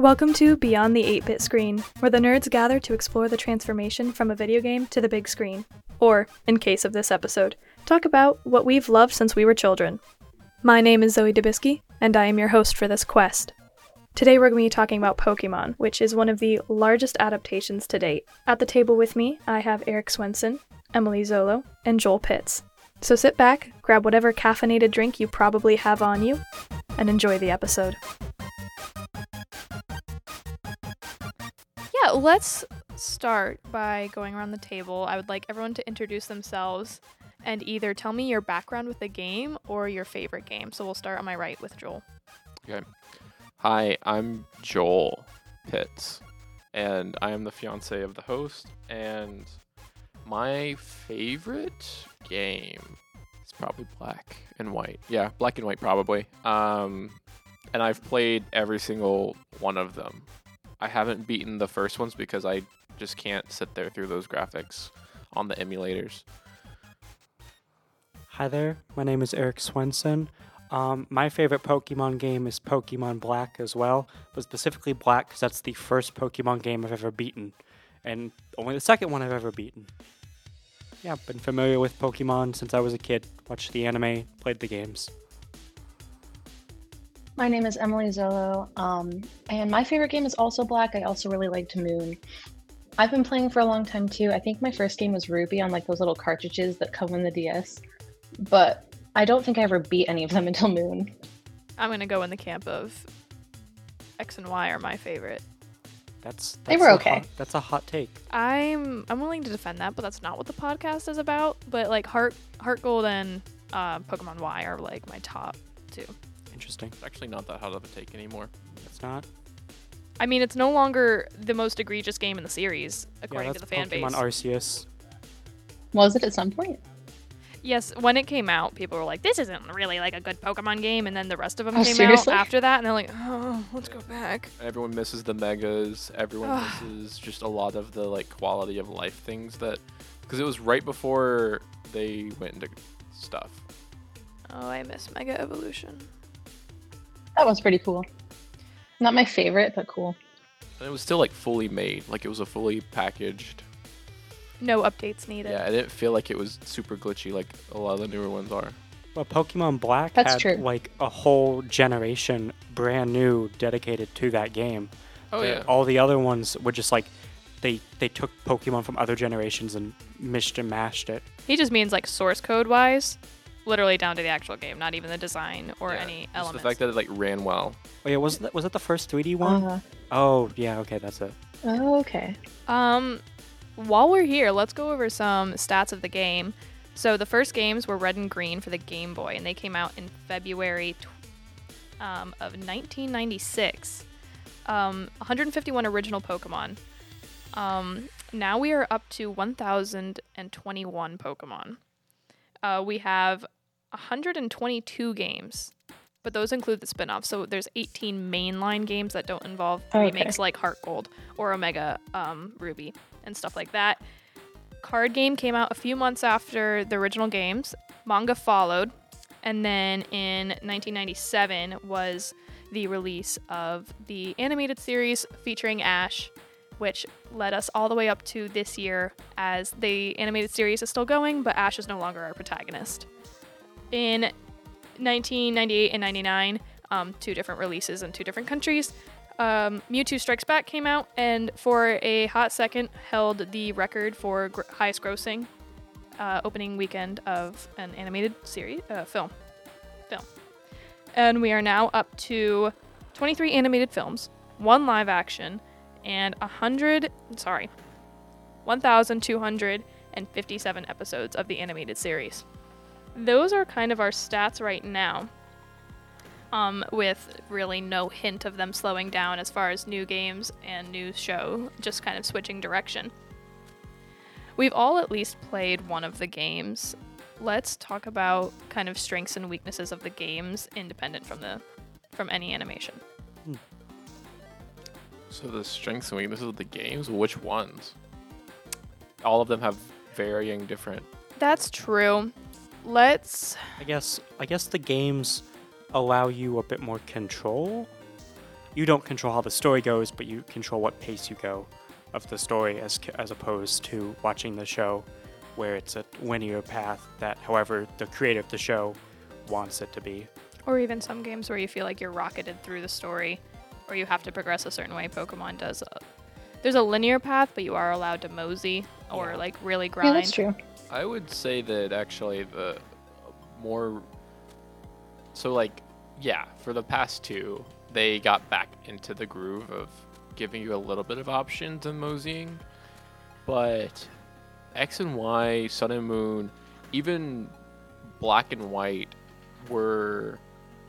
Welcome to Beyond the 8 bit screen, where the nerds gather to explore the transformation from a video game to the big screen. Or, in case of this episode, talk about what we've loved since we were children. My name is Zoe Dubisky, and I am your host for this quest. Today we're going to be talking about Pokemon, which is one of the largest adaptations to date. At the table with me, I have Eric Swenson, Emylie Zollo, and Joel Pitts. So sit back, grab whatever caffeinated drink you probably have on you, and enjoy the episode. Yeah, let's start by going around the table. I would like everyone to introduce themselves and either tell me your background with the game or your favorite game. So we'll start on my right with Joel. Okay. Hi, I'm Joel Pitts, and I am the fiance of the host. And my favorite game is probably Black and White. Yeah, Black and White probably. Um, and I've played every single one of them. I haven't beaten the first ones because I just can't sit there through those graphics on the emulators. Hi there, my name is Eric Swenson. Um, my favorite Pokemon game is Pokemon Black as well, but specifically Black because that's the first Pokemon game I've ever beaten, and only the second one I've ever beaten. Yeah, been familiar with Pokemon since I was a kid. Watched the anime, played the games. My name is Emylie Zollo, um, and my favorite game is also Black. I also really liked Moon. I've been playing for a long time too. I think my first game was Ruby on like those little cartridges that come in the DS, but I don't think I ever beat any of them until Moon. I'm going to go in the camp of X and Y are my favorite. That's, that's They were okay. hot- that's a hot take. I'm I'm willing to defend that, but that's not what the podcast is about. But like Heart Heart Gold and uh, Pokemon Y are like my top two. Interesting. It's actually not that hot of a take anymore. It's not. I mean, it's no longer the most egregious game in the series, according yeah, to the that's fan Pokemon base. Arceus. Was it at some point? Yes, when it came out, people were like, "This isn't really like a good Pokemon game," and then the rest of them Oh, came seriously? out after that, and they're like, "Oh, let's go back." Everyone misses the megas. Everyone misses just a lot of the like quality of life things that because it was right before they went into stuff. Oh, I miss Mega Evolution. That was pretty cool. Not my favorite, but cool. And it was still like fully made, like it was a fully packaged. No updates needed. Yeah, I didn't feel like it was super glitchy like a lot of the newer ones are. Well, Pokemon Black That's had true. like a whole generation brand new dedicated to that game. Oh yeah. All the other ones were just like they they took Pokemon from other generations and mished and mashed it. He just means like source code wise, literally down to the actual game, not even the design or Yeah, any just elements. The fact that it like ran well. Oh yeah, was that was that the first 3D one? Uh, Oh yeah, okay, that's it. oh, okay. Um, while we're here, let's go over some stats of the game. So the first games were Red and Green for the Game Boy, and they came out in February tw- um, of 1996. Um, 151 original Pokemon. Um, now we are up to 1,021 Pokemon. Uh, we have 122 games, but those include the spin-offs. So there's 18 mainline games that don't involve Okay. remakes like Heart Gold or Omega um, Ruby and stuff like that. Card game came out a few months after the original games. Manga followed, and then in 1997 was the release of the animated series featuring Ash, which led us all the way up to this year as the animated series is still going, but Ash is no longer our protagonist. In 1998 and 99, um, two different releases in two different countries. Um, Mewtwo Strikes Back came out, and for a hot second, held the record for gr- highest grossing uh, opening weekend of an animated series uh, film. Film, and we are now up to 23 animated films, one live action, and 100. Sorry, 1,257 episodes of the animated series. Those are kind of our stats right now um, with really no hint of them slowing down as far as new games and new show, just kind of switching direction. We've all at least played one of the games. Let's talk about kind of strengths and weaknesses of the games independent from the from any animation. So the strengths and weaknesses of the games, which ones? All of them have varying different. That's true. Let's I guess I guess the games allow you a bit more control you don't control how the story goes, but you control what pace you go of the story, as as opposed to watching the show, where it's a linear path that, however, the creator of the show wants it to be. Or even some games where you feel like you're rocketed through the story, or you have to progress a certain way. Pokemon does. A, there's a linear path, but you are allowed to mosey or Yeah. like really grind. Yeah, grind. that's true. I would say that actually the more so like yeah, for the past two, they got back into the groove of giving you a little bit of options in moseying. But X and Y, Sun and Moon, even Black and White were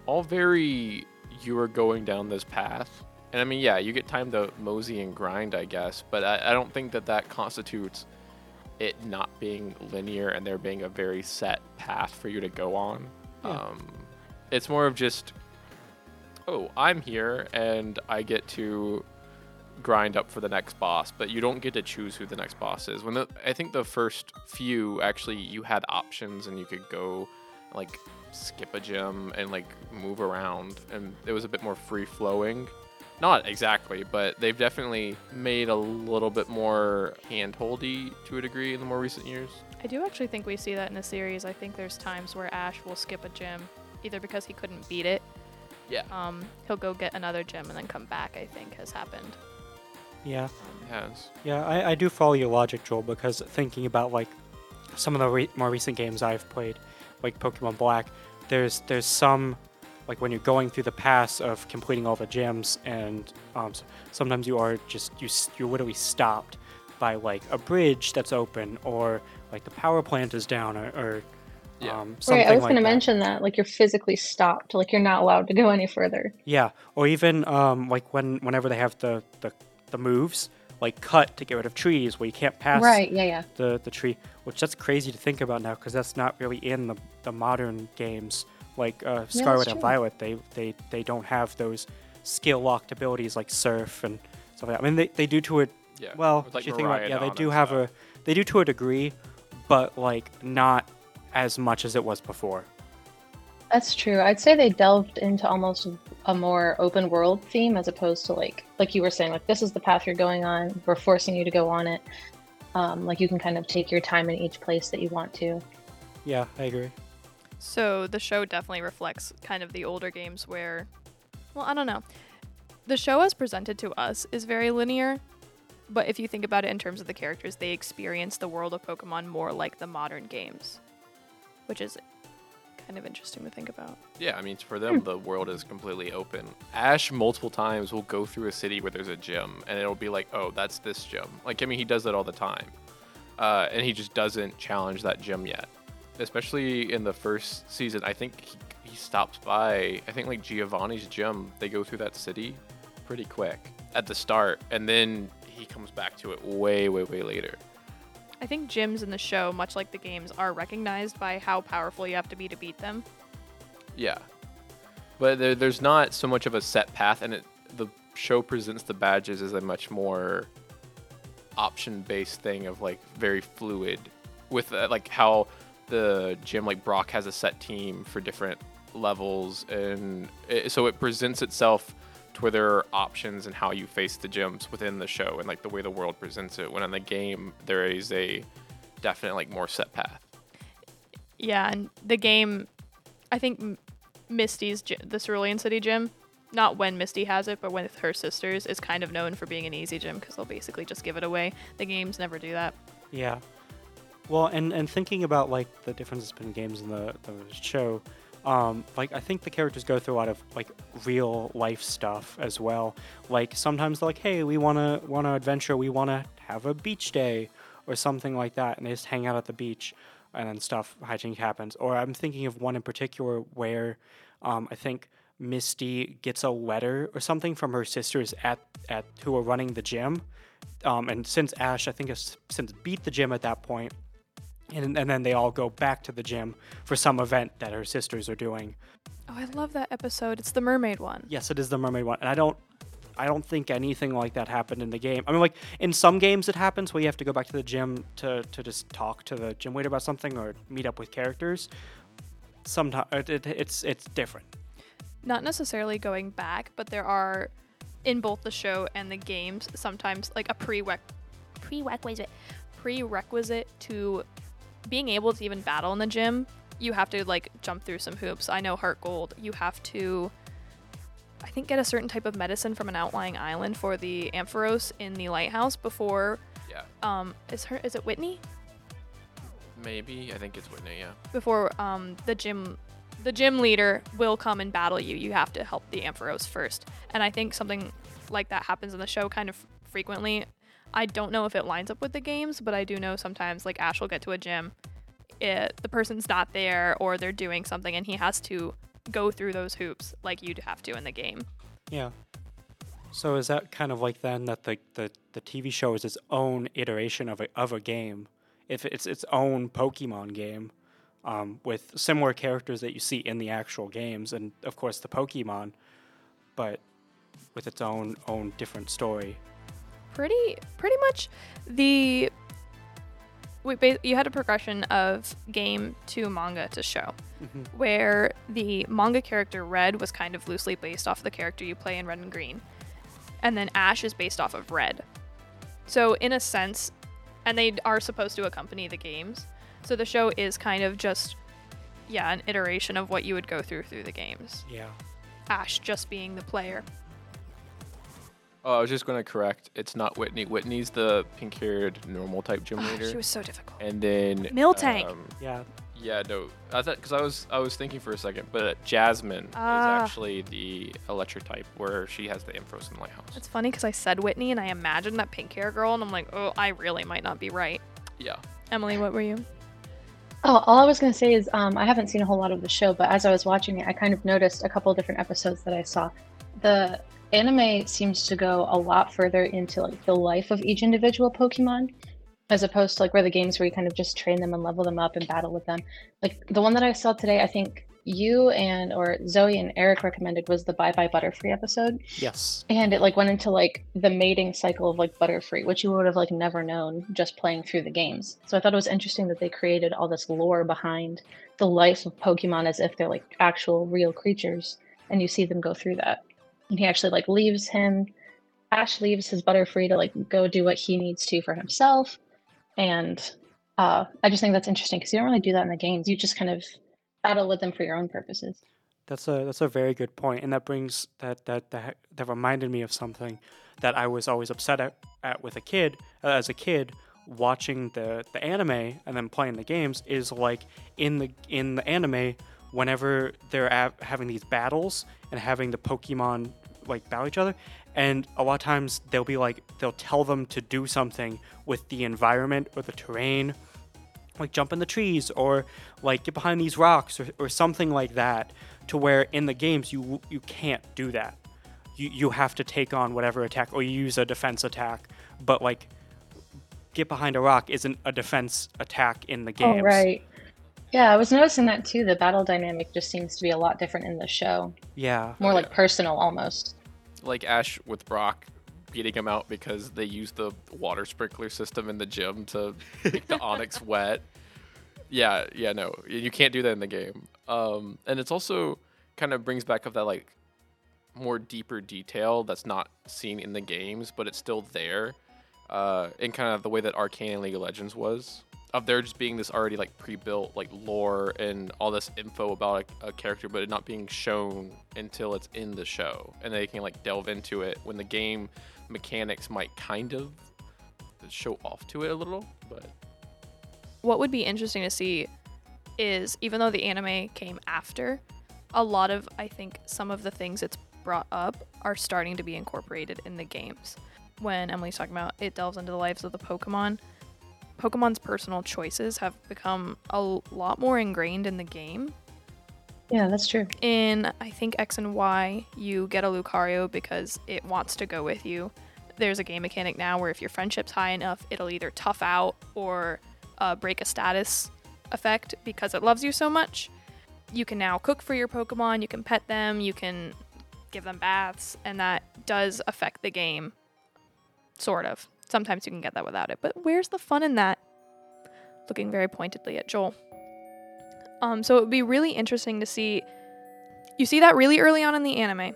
all very you are going down this path. And I mean, yeah, you get time to mosey and grind, I guess, but I, I don't think that that constitutes it not being linear and there being a very set path for you to go on. Yeah. Um, it's more of just, oh, I'm here and I get to grind up for the next boss, but you don't get to choose who the next boss is. When the, I think the first few actually you had options and you could go like skip a gym and like move around and it was a bit more free flowing. Not exactly, but they've definitely made a little bit more hand-holdy to a degree in the more recent years. I do actually think we see that in the series. I think there's times where Ash will skip a gym, either because he couldn't beat it. Yeah. Um, he'll go get another gym and then come back. I think has happened. Yeah, It has. yeah, I, I do follow your logic, Joel, because thinking about like some of the re- more recent games I've played, like Pokemon Black, there's there's some like when you're going through the pass of completing all the gyms, and um, sometimes you are just you you're literally stopped by like a bridge that's open, or like the power plant is down, or, or Yeah. um, something Right, I was like going to mention that. Like you're physically stopped. Like you're not allowed to go any further. Yeah, or even um, like when whenever they have the, the the moves like cut to get rid of trees where you can't pass Right. Yeah. Yeah. the the tree, which that's crazy to think about now because that's not really in the the modern games like uh, that's Scarlet and. Violet. They they they don't have those skill locked abilities like Surf and stuff like that. I mean, they, they do to it. Yeah. Well, like, if you think about yeah, they do have stuff. a they do to a degree, but like not as much as it was before. That's true. I'd say they delved into almost a more open world theme as opposed to like like you were saying, like this is the path you're going on. We're forcing you to go on it. Um, like you can kind of take your time in each place that you want to. Yeah, I agree. So the show definitely reflects kind of the older games where, well, I don't know. The show as presented to us is very linear, but if you think about it in terms of the characters, they experience the world of Pokemon more like the modern games, which is kind of interesting to think about. Yeah, I mean, for them, the world is completely open. Ash multiple times will go through a city where there's a gym, and it'll be like, oh, that's this gym. Like, I mean, he does that all the time. Uh, and he just doesn't challenge that gym yet. Especially in the first season, I think he, he stops by, I think, like Giovanni's gym. They go through that city pretty quick at the start, and then he comes back to it way, way, way later. I think gyms in the show, much like the games, are recognized by how powerful you have to be to beat them. Yeah, but there, there's not so much of a set path, and it the show presents the badges as a much more option-based thing of like very fluid, with uh, like how the gym like Brock has a set team for different levels, and it, so it presents itself to where there are options and how you face the gyms within the show and like the way the world presents it. When in the game there is a definite like more set path. Yeah, and the game, I think Misty's gy- the Cerulean City gym, not when Misty has it, but with her sisters, is kind of known for being an easy gym because they'll basically just give it away. The games never do that. Yeah. Well, and and thinking about like the differences between games and the, the show, um, like I think the characters go through a lot of like real life stuff as well. Like sometimes they're like, hey, we wanna wanna adventure, we wanna have a beach day or something like that, and they just hang out at the beach, and then stuff hijinks happens. Or I'm thinking of one in particular where um, I think Misty gets a letter or something from her sisters at at who are running the gym. Um, and since Ash, I think, has since beat the gym at that point, and, and then they all go back to the gym for some event that her sisters are doing. Oh, I love that episode. It's the mermaid one. Yes, it is the mermaid one, and I don't, I don't think anything like that happened in the game. I mean, like in some games it happens where you have to go back to the gym to to just talk to the gym waiter about something or meet up with characters. Sometimes it, it, it's it's different. Not necessarily going back, but there are in both the show and the games, sometimes like a prereq prerequisite prerequisite to being able to even battle in the gym, you have to like jump through some hoops. I know Heart Gold, you have to I think get a certain type of medicine from an outlying island for the Ampharos in the lighthouse before Yeah. um is her is it Whitney? Maybe I think it's Whitney. Yeah. Before um the gym the gym leader will come and battle you. You have to help the Ampharos first. And I think something like that happens in the show kind of frequently. I don't know if it lines up with the games, but I do know sometimes like Ash will get to a gym, it, the person's not there or they're doing something and he has to go through those hoops like you'd have to in the game. Yeah. So is that kind of like then that the, the, the TV show is its own iteration of a of a game? If it's its own Pokemon game, um, with similar characters that you see in the actual games, and of course the Pokemon, but with its own own different story. Pretty pretty much the we ba- you had a progression of game to manga to show Mhm. where the manga character red was kind of loosely based off the character you play in red and green and then ash is based off of red so in a sense and they are supposed to accompany the games so the show is kind of just yeah an iteration of what you would go through through the games Yeah. ash just being the player Oh, I was just going to correct. It's not Whitney. Whitney's the pink-haired normal type gym Ah, leader. she was so difficult and then Miltank. um, Yeah. yeah, no, I thought because I was I was thinking for a second, but Jasmine Ah. is actually the electric type, where she has the Ampharos and Lighthouse. It's funny because I said Whitney and I imagined that pink hair girl, and I'm like, oh, I really might not be right. Yeah. Emylie, what were you? Oh, all I was going to say is um, I haven't seen a whole lot of the show, but as I was watching it, I kind of noticed a couple of different episodes that I saw. The anime seems to go a lot further into like the life of each individual Pokemon, as opposed to like where the games where you kind of just train them and level them up and battle with them. Like the one that I saw today, I think you and or Zoe and Eric recommended was the Bye Bye Butterfree episode Yes. and it like went into like the mating cycle of like butterfree which you would have like never known just playing through the games so i thought it was interesting that they created all this lore behind the life of pokemon as if they're like actual real creatures and you see them go through that and he actually like leaves him ash leaves his butterfree to like go do what he needs to for himself. And uh, i just think that's interesting because you don't really do that in the games. You just kind of battle with them for your own purposes. That's a that's a very good point, and that brings that that that that reminded me of something that I was always upset at, at with a kid uh, as a kid watching the the anime and then playing the games is like in the in the anime whenever they're av- having these battles and having the Pokemon like battle each other, and a lot of times they'll be like they'll tell them to do something with the environment or the terrain like jump in the trees or like get behind these rocks or, or something like that to where in the games you you can't do that you you have to take on whatever attack or you use a defense attack but like get behind a rock isn't a defense attack in the oh, games Oh, right. Yeah, I was noticing that too. The battle dynamic just seems to be a lot different in the show. yeah More like yeah. personal almost. Like Ash with Brock beating him out because they used the water sprinkler system in the gym to make the Onix wet. Yeah, yeah, no, you can't do that in the game. Um, and it's also kind of brings back up that like more deeper detail that's not seen in the games, but it's still there. Uh, in kind of the way that Arcane and League of Legends was, of there just being this already like pre-built like lore and all this info about a, a character, but it not being shown until it's in the show, and they can like delve into it when the game mechanics might kind of show off to it a little, but What would be interesting to see is even though the anime came after, a lot of I think some of the things it's brought up are starting to be incorporated in the games. When Emylie's talking about it delves into the lives of the Pokemon, Pokemon's personal choices have become a lot more ingrained in the game. Yeah, that's true. In I think X and Y, you get a Lucario because it wants to go with you. There's a game mechanic now where if your friendship's high enough, it'll either tough out or uh, break a status effect because it loves you so much. You can now cook for your Pokemon, you can pet them, you can give them baths, and that does affect the game. Sort of. Sometimes you can get that without it, but where's the fun in that? Looking very pointedly at Joel. Um, so it would be really interesting to see. You see that really early on in the anime,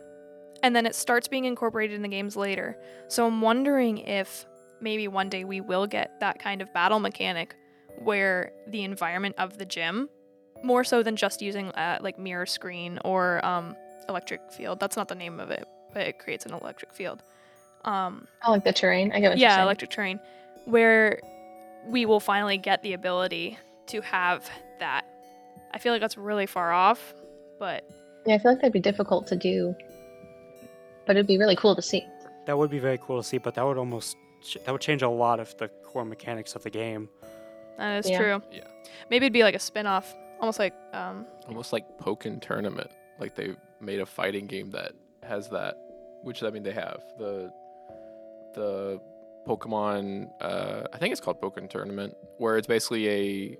and then it starts being incorporated in the games later. So I'm wondering if maybe one day we will get that kind of battle mechanic where the environment of the gym, more so than just using uh, like mirror screen or um, electric field. That's not the name of it, but it creates an electric field. Um, I like the terrain. I get what you're yeah, electric terrain, where we will finally get the ability to have that. I feel like that's really far off, but Yeah, I feel like that'd be difficult to do, but it'd be really cool to see. That would be very cool to see, but that would almost that would change a lot of the core mechanics of the game. that is Yeah. true. Yeah. Maybe it'd be like a spin-off, almost like um, Almost like Pokken Tournament. Like they made a fighting game that has that, which I mean they have the the Pokemon. Uh, I think it's called Pokemon Tournament, where it's basically a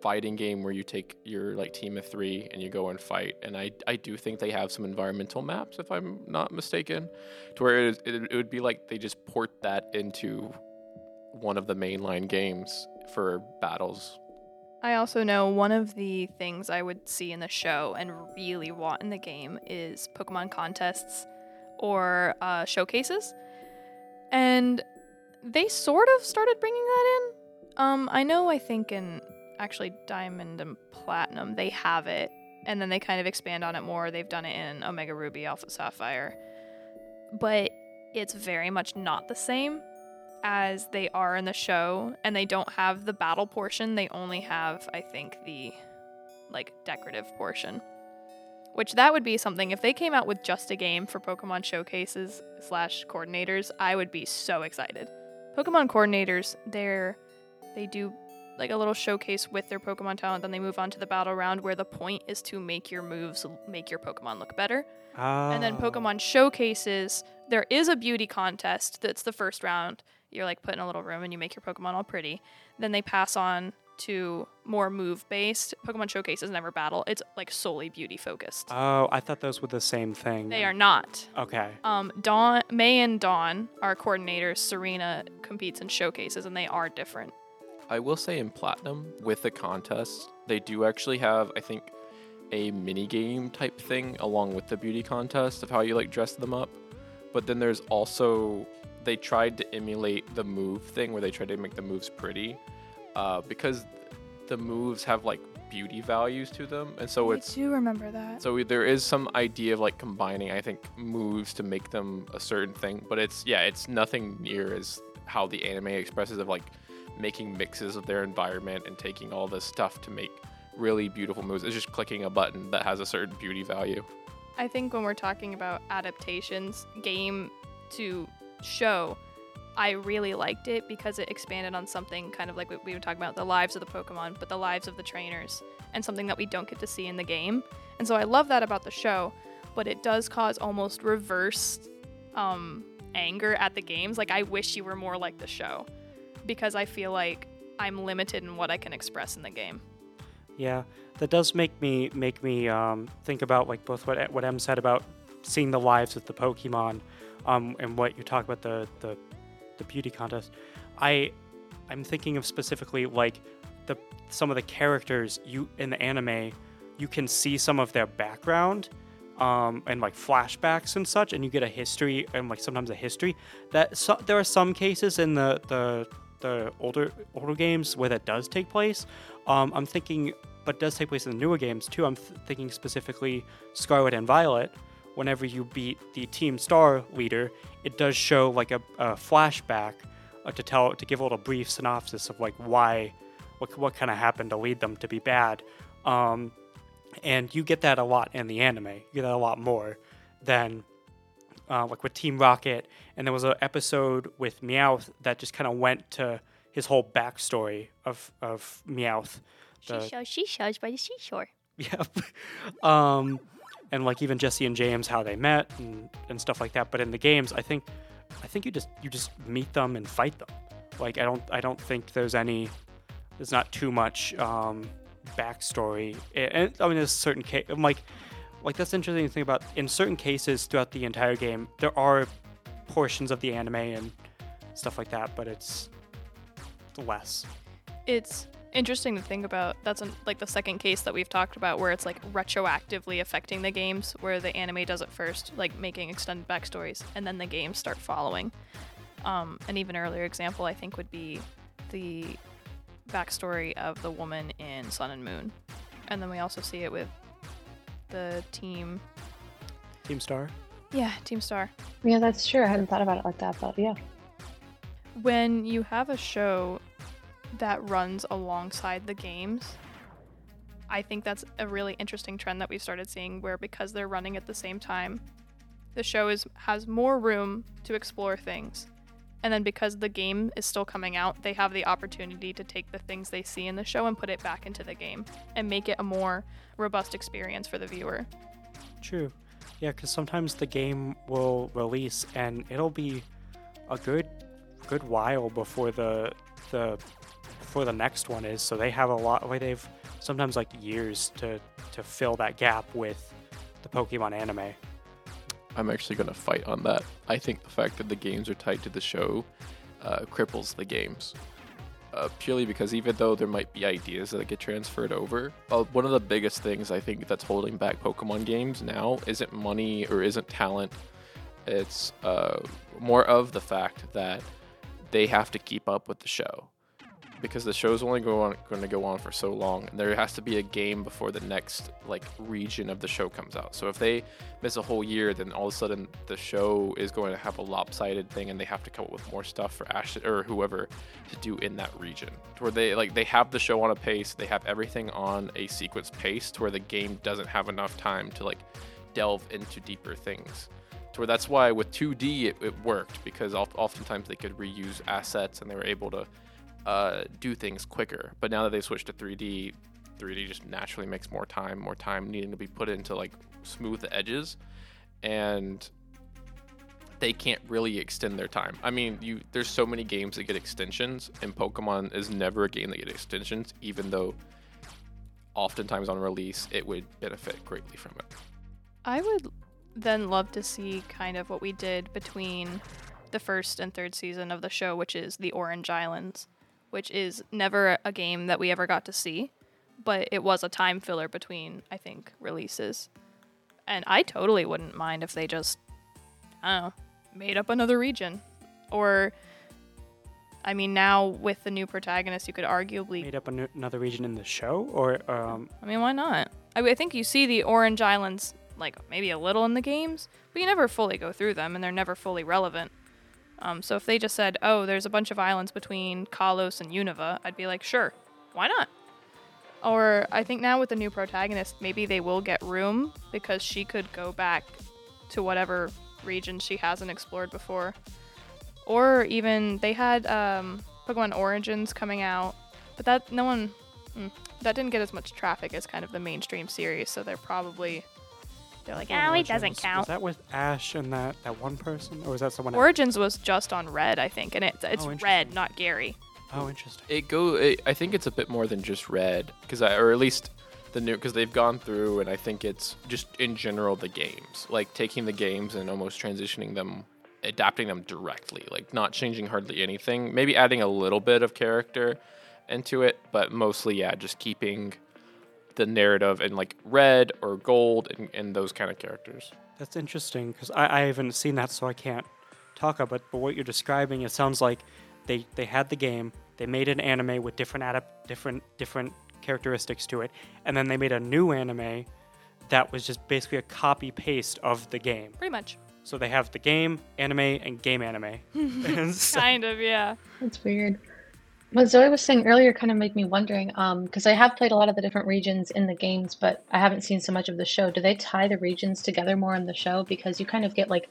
fighting game where you take your like team of three and you go and fight. And I I do think they have some environmental maps, if I'm not mistaken, to where it, it, it would be like they just port that into one of the mainline games for battles. I also know one of the things I would see in the show and really want in the game is Pokemon contests or uh, showcases. And they sort of started bringing that in. Um, I know, I think in actually Diamond and Platinum, they have it. And then they kind of expand on it more. They've done it in Omega Ruby, Alpha Sapphire. But it's very much not the same as they are in the show and they don't have the battle portion they only have i think the like decorative portion which that would be something if they came out with just a game for pokemon showcases slash coordinators i would be so excited pokemon coordinators they're they do like a little showcase with their pokemon talent then they move on to the battle round where the point is to make your moves make your pokemon look better and then Oh. Pokemon showcases, there is a beauty contest that's the first round. You're like put in a little room and you make your Pokemon all pretty. Then they pass on to more move based. Pokemon showcases never battle. It's like solely beauty focused. Oh, I thought those were the same thing. They are not. Okay. Um, Dawn, May, and Dawn are coordinators. Serena competes in showcases, and they are different. I will say in Platinum, with the contest, they do actually have, I think, a mini game type thing along with the beauty contest of how you like dress them up. But then there's also they tried to emulate the move thing where they tried to make the moves pretty, uh, because the moves have like beauty values to them, and so it's I do remember that. so there is some idea of like combining, I think, moves to make them a certain thing, but it's yeah, it's nothing near as how the anime expresses of like making mixes of their environment and taking all this stuff to make really beautiful moves. It's just clicking a button that has a certain beauty value. I think when we're talking about adaptations, game to show, I really liked it because it expanded on something kind of like what we were talking about the lives of the Pokemon, but the lives of the trainers, and something that we don't get to see in the game. And so I love that about the show, but it does cause almost reverse um, anger at the games. Like, I wish you were more like the show because I feel like I'm limited in what I can express in the game. Yeah, that does make me make me um, think about like both what what Em said about seeing the lives of the Pokemon, um, and what you talk about the, the the beauty contest. I I'm thinking of specifically like the some of the characters you in the anime, you can see some of their background. Um, and like flashbacks and such, and you get a history and like sometimes a history. That so, there are some cases in the the the older older games where that does take place. Um, I'm thinking, but does take place in the newer games too. I'm th- thinking specifically Scarlet and Violet. Whenever you beat the Team Star leader, it does show like a, a flashback uh, to tell to give a little brief synopsis of like why, what what kind of happened to lead them to be bad. Um, and you get that a lot in the anime. You get that a lot more than uh, like with Team Rocket. And there was an episode with Meowth that just kind of went to his whole backstory of of Meowth. The- she shows she shows by the seashore. Yep. um, and like even Jessie and James, how they met and, and stuff like that. But in the games, I think I think you just you just meet them and fight them. Like I don't I don't think there's any there's not too much um, backstory. And, I mean, there's certain case like like that's interesting thing about in certain cases throughout the entire game there are portions of the anime and stuff like that, but it's less. it's Interesting to think about. That's an, like the second case that we've talked about where it's like retroactively affecting the games, where the anime does it first, like making extended backstories, and then the games start following. Um, an even earlier example, I think, would be the backstory of the woman in Sun and Moon. And then we also see it with the team. Team Star. Yeah, Team Star. Yeah, that's true. I hadn't thought about it like that, but yeah. When you have a show that runs alongside the games, I think that's a really interesting trend that we've started seeing where because they're running at the same time, the show is has more room to explore things. And then because the game is still coming out, they have the opportunity to take the things they see in the show and put it back into the game and make it a more robust experience for the viewer. True. Yeah, because sometimes the game will release and it'll be a good good while before the the before the next one is. So they have a lot. Like they've sometimes like years to to fill that gap with the Pokemon anime. I'm actually going to fight on that. I think the fact that the games are tied to the show uh, cripples the games. Uh, purely because even though there might be ideas that get transferred over, uh, one of the biggest things I think that's holding back Pokemon games now isn't money or isn't talent. It's uh, more of the fact that they have to keep up with the show because the show's only go on, going to go on for so long and there has to be a game before the next like region of the show comes out. So if they miss a whole year then all of a sudden the show is going to have a lopsided thing and they have to come up with more stuff for ash or whoever to do in that region. To where they like they have the show on a pace they have everything on a sequence pace to where the game doesn't have enough time to like delve into deeper things. To where that's why with 2d it, it worked because oftentimes they could reuse assets and they were able to uh, do things quicker. But now that they switched to 3D, 3D just naturally makes more time, more time needing to be put into like smooth edges, and they can't really extend their time. I mean, you there's so many games that get extensions, and Pokemon is never a game that get extensions, even though oftentimes on release it would benefit greatly from it. I would then love to see kind of what we did between the first and third season of the show, which is the Orange Islands which is never a game that we ever got to see, but it was a time filler between, I think, releases. And I totally wouldn't mind if they just, I don't know, made up another region. Or, I mean, now with the new protagonist, you could arguably. Made up an- another region in the show? Or, um. I mean, why not? I, I think you see the Orange Islands, like, maybe a little in the games, but you never fully go through them, and they're never fully relevant. Um, so if they just said, "Oh, there's a bunch of islands between Kalos and Unova," I'd be like, "Sure, why not?" Or I think now with the new protagonist, maybe they will get room because she could go back to whatever region she hasn't explored before. Or even they had um, Pokemon Origins coming out, but that no one mm, that didn't get as much traffic as kind of the mainstream series, so they're probably they're like, ah, oh, it doesn't count. Was that with Ash and that, that one person, or was that someone Origins else? was just on Red, I think, and it, it's Oh, Red, not Gary. Oh, interesting. It go. It, I think it's a bit more than just red, because I, or at least the new, because they've gone through, and I think it's just in general the games, like taking the games and almost transitioning them, adapting them directly, like not changing hardly anything, maybe adding a little bit of character into it, but mostly yeah, just keeping the narrative in like red or gold and, and those kind of characters. That's interesting because I, I haven't seen that, so I can't talk about. It, but what you're describing, it sounds like they they had the game, they made an anime with different adapt different different characteristics to it, and then they made a new anime that was just basically a copy paste of the game. Pretty much. So they have the game, anime, and game anime. so, kind of, yeah. That's weird. What Zoe was saying earlier kind of made me wondering, because I have played a lot of the different regions in the games, but I haven't seen so much of the show. Do they tie the regions together more in the show? Because you kind of get like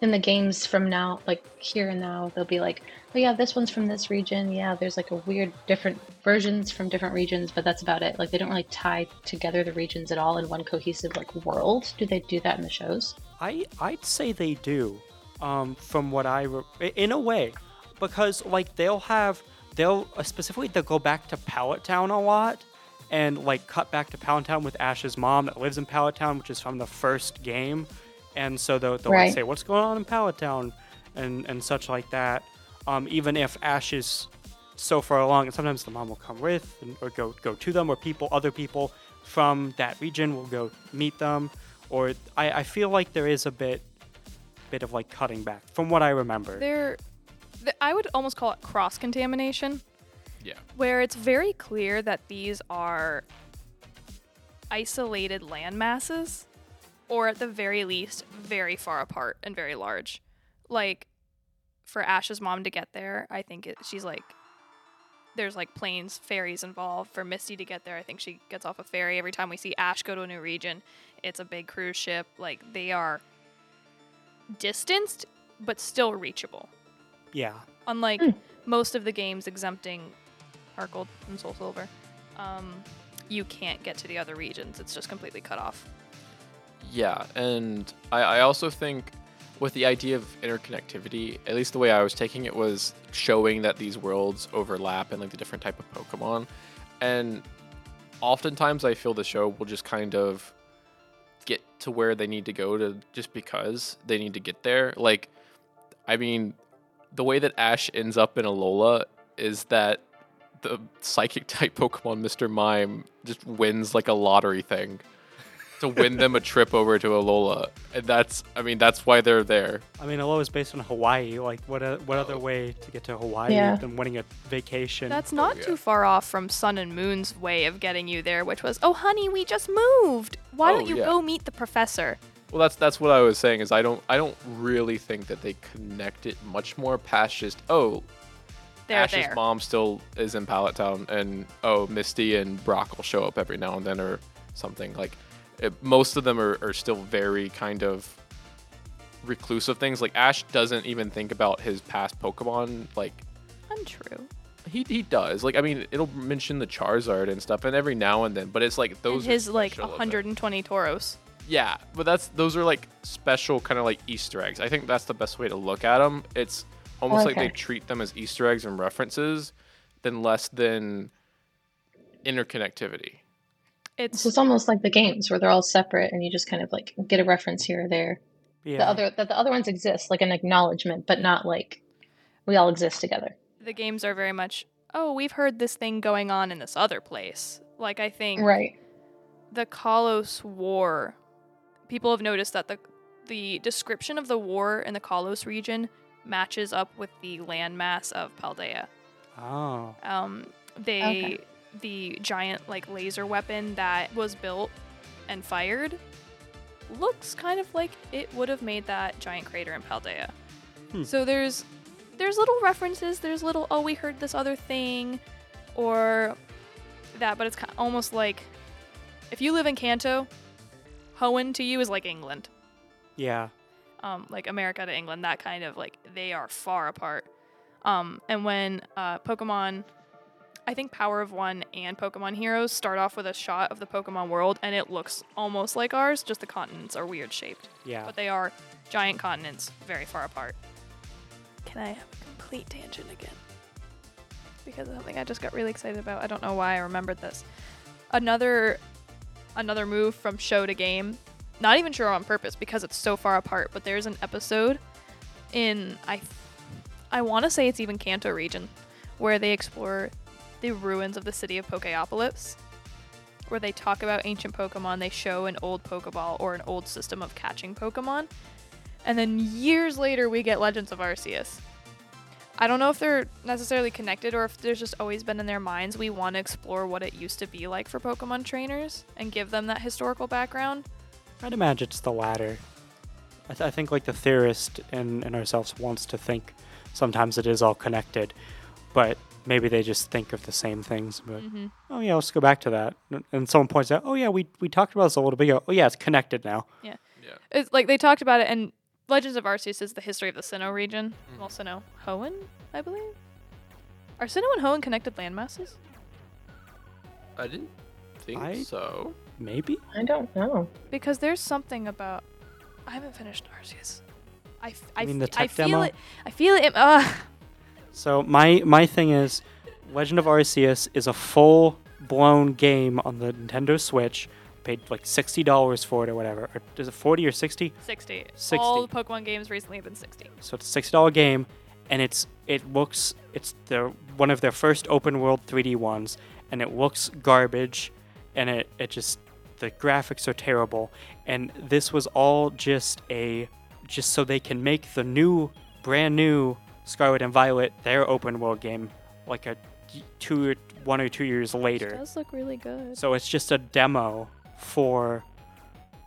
in the games from now, like here and now, they'll be like, oh yeah, this one's from this region. Yeah, there's like a weird different versions from different regions, but that's about it. Like they don't really tie together the regions at all in one cohesive like world. Do they do that in the shows? I I'd say they do, um, from what I re- in a way, because like they'll have they'll uh, specifically they'll go back to Pallet Town a lot and like cut back to Pallet Town with Ash's mom that lives in Pallet Town, which is from the first game. And so they'll, they'll right. say, "What's going on in Pallet Town?" and and such like that. Um, even if Ash is so far along, and sometimes the mom will come with and, or go go to them, or people, other people from that region will go meet them, or I, I feel like there is a bit bit of like cutting back from what I remember. There, th- I would almost call it cross contamination, Yeah. where it's very clear that these are isolated land masses, or at the very least, very far apart and very large. Like, for Ash's mom to get there, I think it, she's like, there's like planes, ferries involved. For Misty to get there, I think she gets off a ferry. Every time we see Ash go to a new region, it's a big cruise ship. Like, they are distanced, but still reachable. Yeah, Unlike Hmm. most of the games exempting Heart Gold and Soul Silver, um, you can't get to the other regions. It's just completely cut off. Yeah, and I, I also think with the idea of interconnectivity, at least the way I was taking it was showing that these worlds overlap and like the different type of Pokemon. And oftentimes I feel the show will just kind of get to where they need to go to just because they need to get there. Like I mean, the way that Ash ends up in Alola is that the psychic type Pokemon Mr. Mime just wins like a lottery thing to win them a trip over to Alola. And that's I mean that's why they're there. I mean, Alola is based on Hawaii. Like, what a, what other Oh. way to get to Hawaii Yeah. than winning a vacation? That's not oh, yeah. too far off from Sun and Moon's way of getting you there, which was, "Oh, honey, we just moved. Why Oh, don't you yeah. go meet the professor?" Well that's that's what I was saying is I don't I don't really think that they connect it much more past just oh They're Ash's there. mom still is in Pallet Town and oh Misty and Brock will show up every now and then or something. Like it, most of them are, are still very kind of reclusive things. Like Ash doesn't even think about his past Pokemon like Untrue. He, he does. Like I mean, it'll mention the Charizard and stuff, and every now and then, but it's like And those. are his like 120 Tauros. Yeah, but that's those are like special kind of like Easter eggs. I think that's the best way to look at them. It's almost like they treat them as Easter eggs and references, than less than interconnectivity. It's So it's almost like the games where they're all separate and you just kind of like get a reference here or there. yeah. The other that the other ones exist, like an acknowledgement, but not like we all exist together. the games are very much. Oh, we've heard this thing going on in this other place. Like I think Right. the Kalos War, people have noticed that the the description of the war in the Kalos region matches up with the landmass of Paldea. oh. Um, they Okay. the giant like laser weapon that was built and fired looks kind of like it would have made that giant crater in Paldea. Hmm. So there's there's little references. There's little oh we heard this other thing, or that, but it's kind almost like if you live in Kanto, Hoenn to you is like England Yeah. um, like America to England, that kind of like they are far apart. Um, and when uh, Pokemon, I think Power of One and Pokemon Heroes start off with a shot of the Pokemon world, and it looks almost like ours, just the continents are weird shaped, Yeah. but they are giant continents, very far apart. Can I have a complete tangent again? Because of something I just got really excited about. I don't know why I remembered this. Another, another move from show to game not even sure on purpose because it's so far apart, but there's an episode in I I want to say it's even Kanto region where they explore the ruins of the city of Pokemopolis where they talk about ancient Pokemon, they show an old Pokeball or an old system of catching Pokemon. And then years later we get Legends of Arceus. I don't know if they're necessarily connected or if there's just always been in their minds we want to explore what it used to be like for Pokemon trainers and give them that historical background. I'd imagine it's the latter. I, th- I think like the theorist in, in ourselves wants to think sometimes it is all connected, but maybe they just think of the same things. But Mm-hmm. oh yeah, let's go back to that. And- And someone points out, oh yeah, we we talked about this a little bit ago. Oh yeah, it's connected now. Yeah. Yeah. It's like they talked about it, and Legends of Arceus is the history of the Sinnoh region. Mhm. Well, Sinnoh, Hoenn, I believe. Are Sinnoh and Hoenn connected landmasses? I didn't think I- so. Maybe. I don't know. Because there's something about. I haven't finished Arceus. I, f- I, You mean the f- I tech feel demo? it. I feel it. Uh, So my my thing is, Legend of Arceus is a full blown game on the Nintendo Switch. Paid like sixty dollars for it or whatever. Or is it forty or sixty? 60. 60. All the Pokemon games recently have been 60. So it's a sixty dollar game, and it's it looks it's their one of their first open world 3D ones, and it looks garbage, and it it just the graphics are terrible, and this was all just a just so they can make the new brand new Scarlet and Violet their open world game like a two one or two years later. It later. does look really good. So it's just a demo for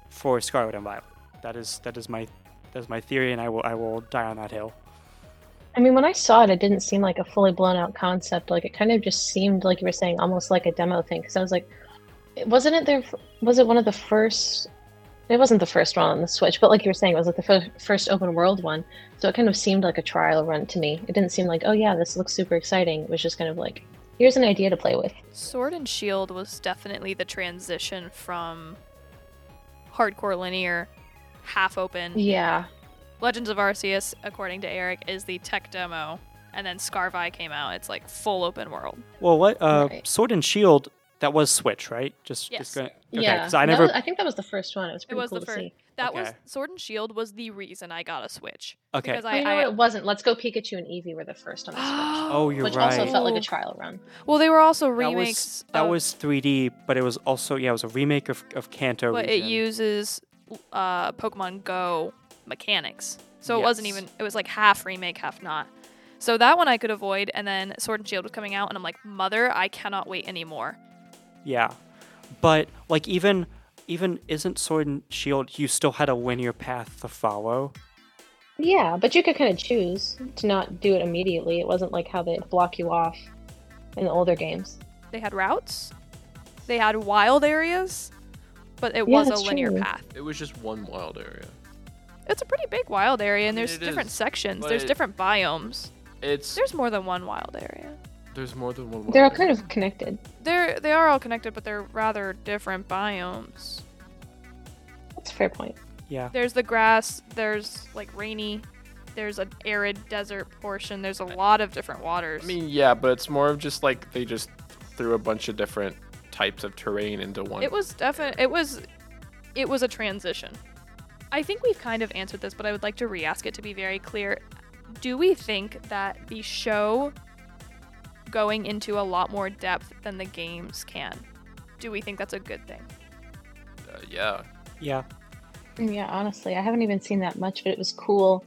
for Scarlet and Violet. That is that is my that is my theory, and I will I will die on that hill. I mean, when I saw it, it didn't seem like a fully blown out concept. Like it kind of just seemed like you were saying, almost like a demo thing. Because I was like, wasn't it there? Was it one of the first? It wasn't the first one on the Switch, but like you were saying, it was like the fir- first open world one. So it kind of seemed like a trial run to me. It didn't seem like, oh yeah, this looks super exciting. It was just kind of like, here's an idea to play with. Sword and Shield was definitely the transition from hardcore linear, half open. Yeah, Legends of Arceus, according to Eric, is the tech demo, and then Scarvi came out. It's like full open world. Well, what uh, Right. Sword and Shield that was Switch, right? Just Yes. just gonna, okay, yeah. 'cause I never was- I think that was the first one. It was It pretty was cool the to first. see. That was Sword and Shield was the reason I got a Switch okay. because Oh, I, you know I what? It wasn't. Let's Go Pikachu and Eevee were the first on the Switch. Oh, you're which right. also felt like a trial run. well they were also that remakes. was that of- was 3D, but it was also yeah, it was a remake of of Kanto. but it uses uh, Pokemon Go mechanics. So it wasn't even. It was like half remake, half not. So that one I could avoid, and then Sword and Shield was coming out, and I'm like, mother, I cannot wait anymore. Yeah, but like even even isn't Sword and Shield? You still had a linear path to follow. Yeah, but you could kind of choose to not do it immediately. It wasn't like how they block you off in the older games. They had routes, they had wild areas, but it Yeah, was a linear true. path. It was just one wild area. It's a pretty big wild area, and mean, there's it different is, sections. There's it- different biomes. It's There's more than one wild area. There's more than one. Wild They're all kind of connected. They're they are all connected, but they're rather different biomes. That's a fair point. Yeah, There's the grass. There's like rainy. There's an arid desert portion. There's a lot of different waters. I mean, yeah, but it's more of just like they just threw a bunch of different types of terrain into one. it was definitely it was it was a transition. I think we've kind of answered this, but I would like to re-ask it to be very clear. Do we think that the show going into a lot more depth than the games can? Do we think that's a good thing? uh, yeah. yeah. Yeah, honestly, I haven't even seen that much, but it was cool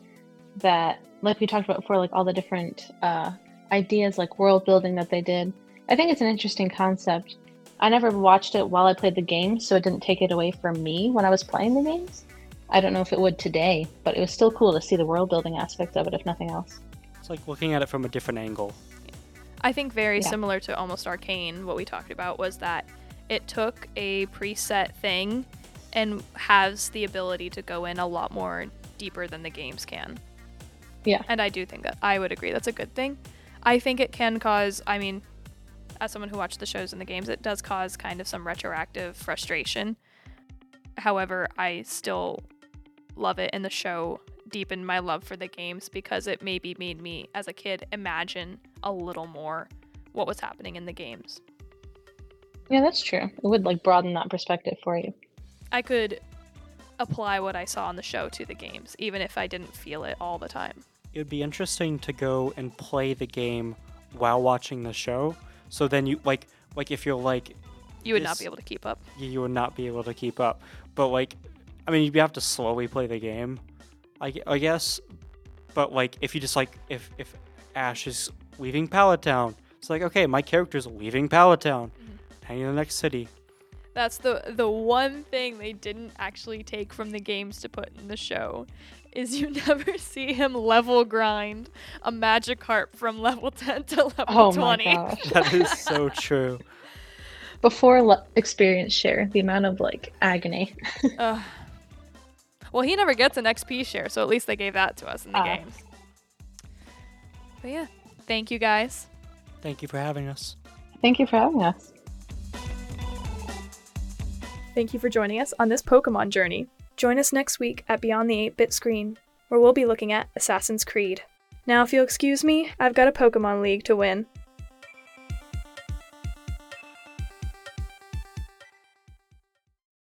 that, like we talked about before, like all the different uh, ideas, like world building that they did. I think it's an interesting concept. I never watched it while I played the game, so it didn't take it away from me when I was playing the games. I don't know if it would today, but it was still cool to see the world building aspect of it, if nothing else. It's like looking at it from a different angle. I think very Yeah. similar to almost Arcane, what we talked about was that it took a preset thing and has the ability to go in a lot more deeper than the games can. Yeah. And I do think that I would agree that's a good thing. I think it can cause, I mean, as someone who watched the shows and the games, it does cause kind of some retroactive frustration. However, I still love it and the show deepened my love for the games because it maybe made me as a kid imagine a little more what was happening in the games. Yeah, that's true. It would like broaden that perspective for you. I could apply what I saw on the show to the games even if I didn't feel it all the time. It would be interesting to go and play the game while watching the show. So then you like like if you're like You would not be able to keep up. you you would not be able to keep up. But like, I mean, you'd have to slowly play the game, I, I guess. But like, if you just like, if if Ash is leaving Pallet Town, it's like, okay, my character's leaving Pallet Town, heading mm-hmm. to the next city. That's the the one thing they didn't actually take from the games to put in the show is you never see him level grind a Magikarp from level 10 to level Oh 20. my gosh. That is so true. Before le- experience share, the amount of like agony. Ugh. Well, he never gets an XP share, so at least they gave that to us in the Ah. games. But yeah, thank you guys. Thank you for having us. Thank you for having us. Thank you for joining us on this Pokemon journey. Join us next week at Beyond the 8 bit screen, where we'll be looking at Assassin's Creed. Now, if you'll excuse me, I've got a Pokemon League to win.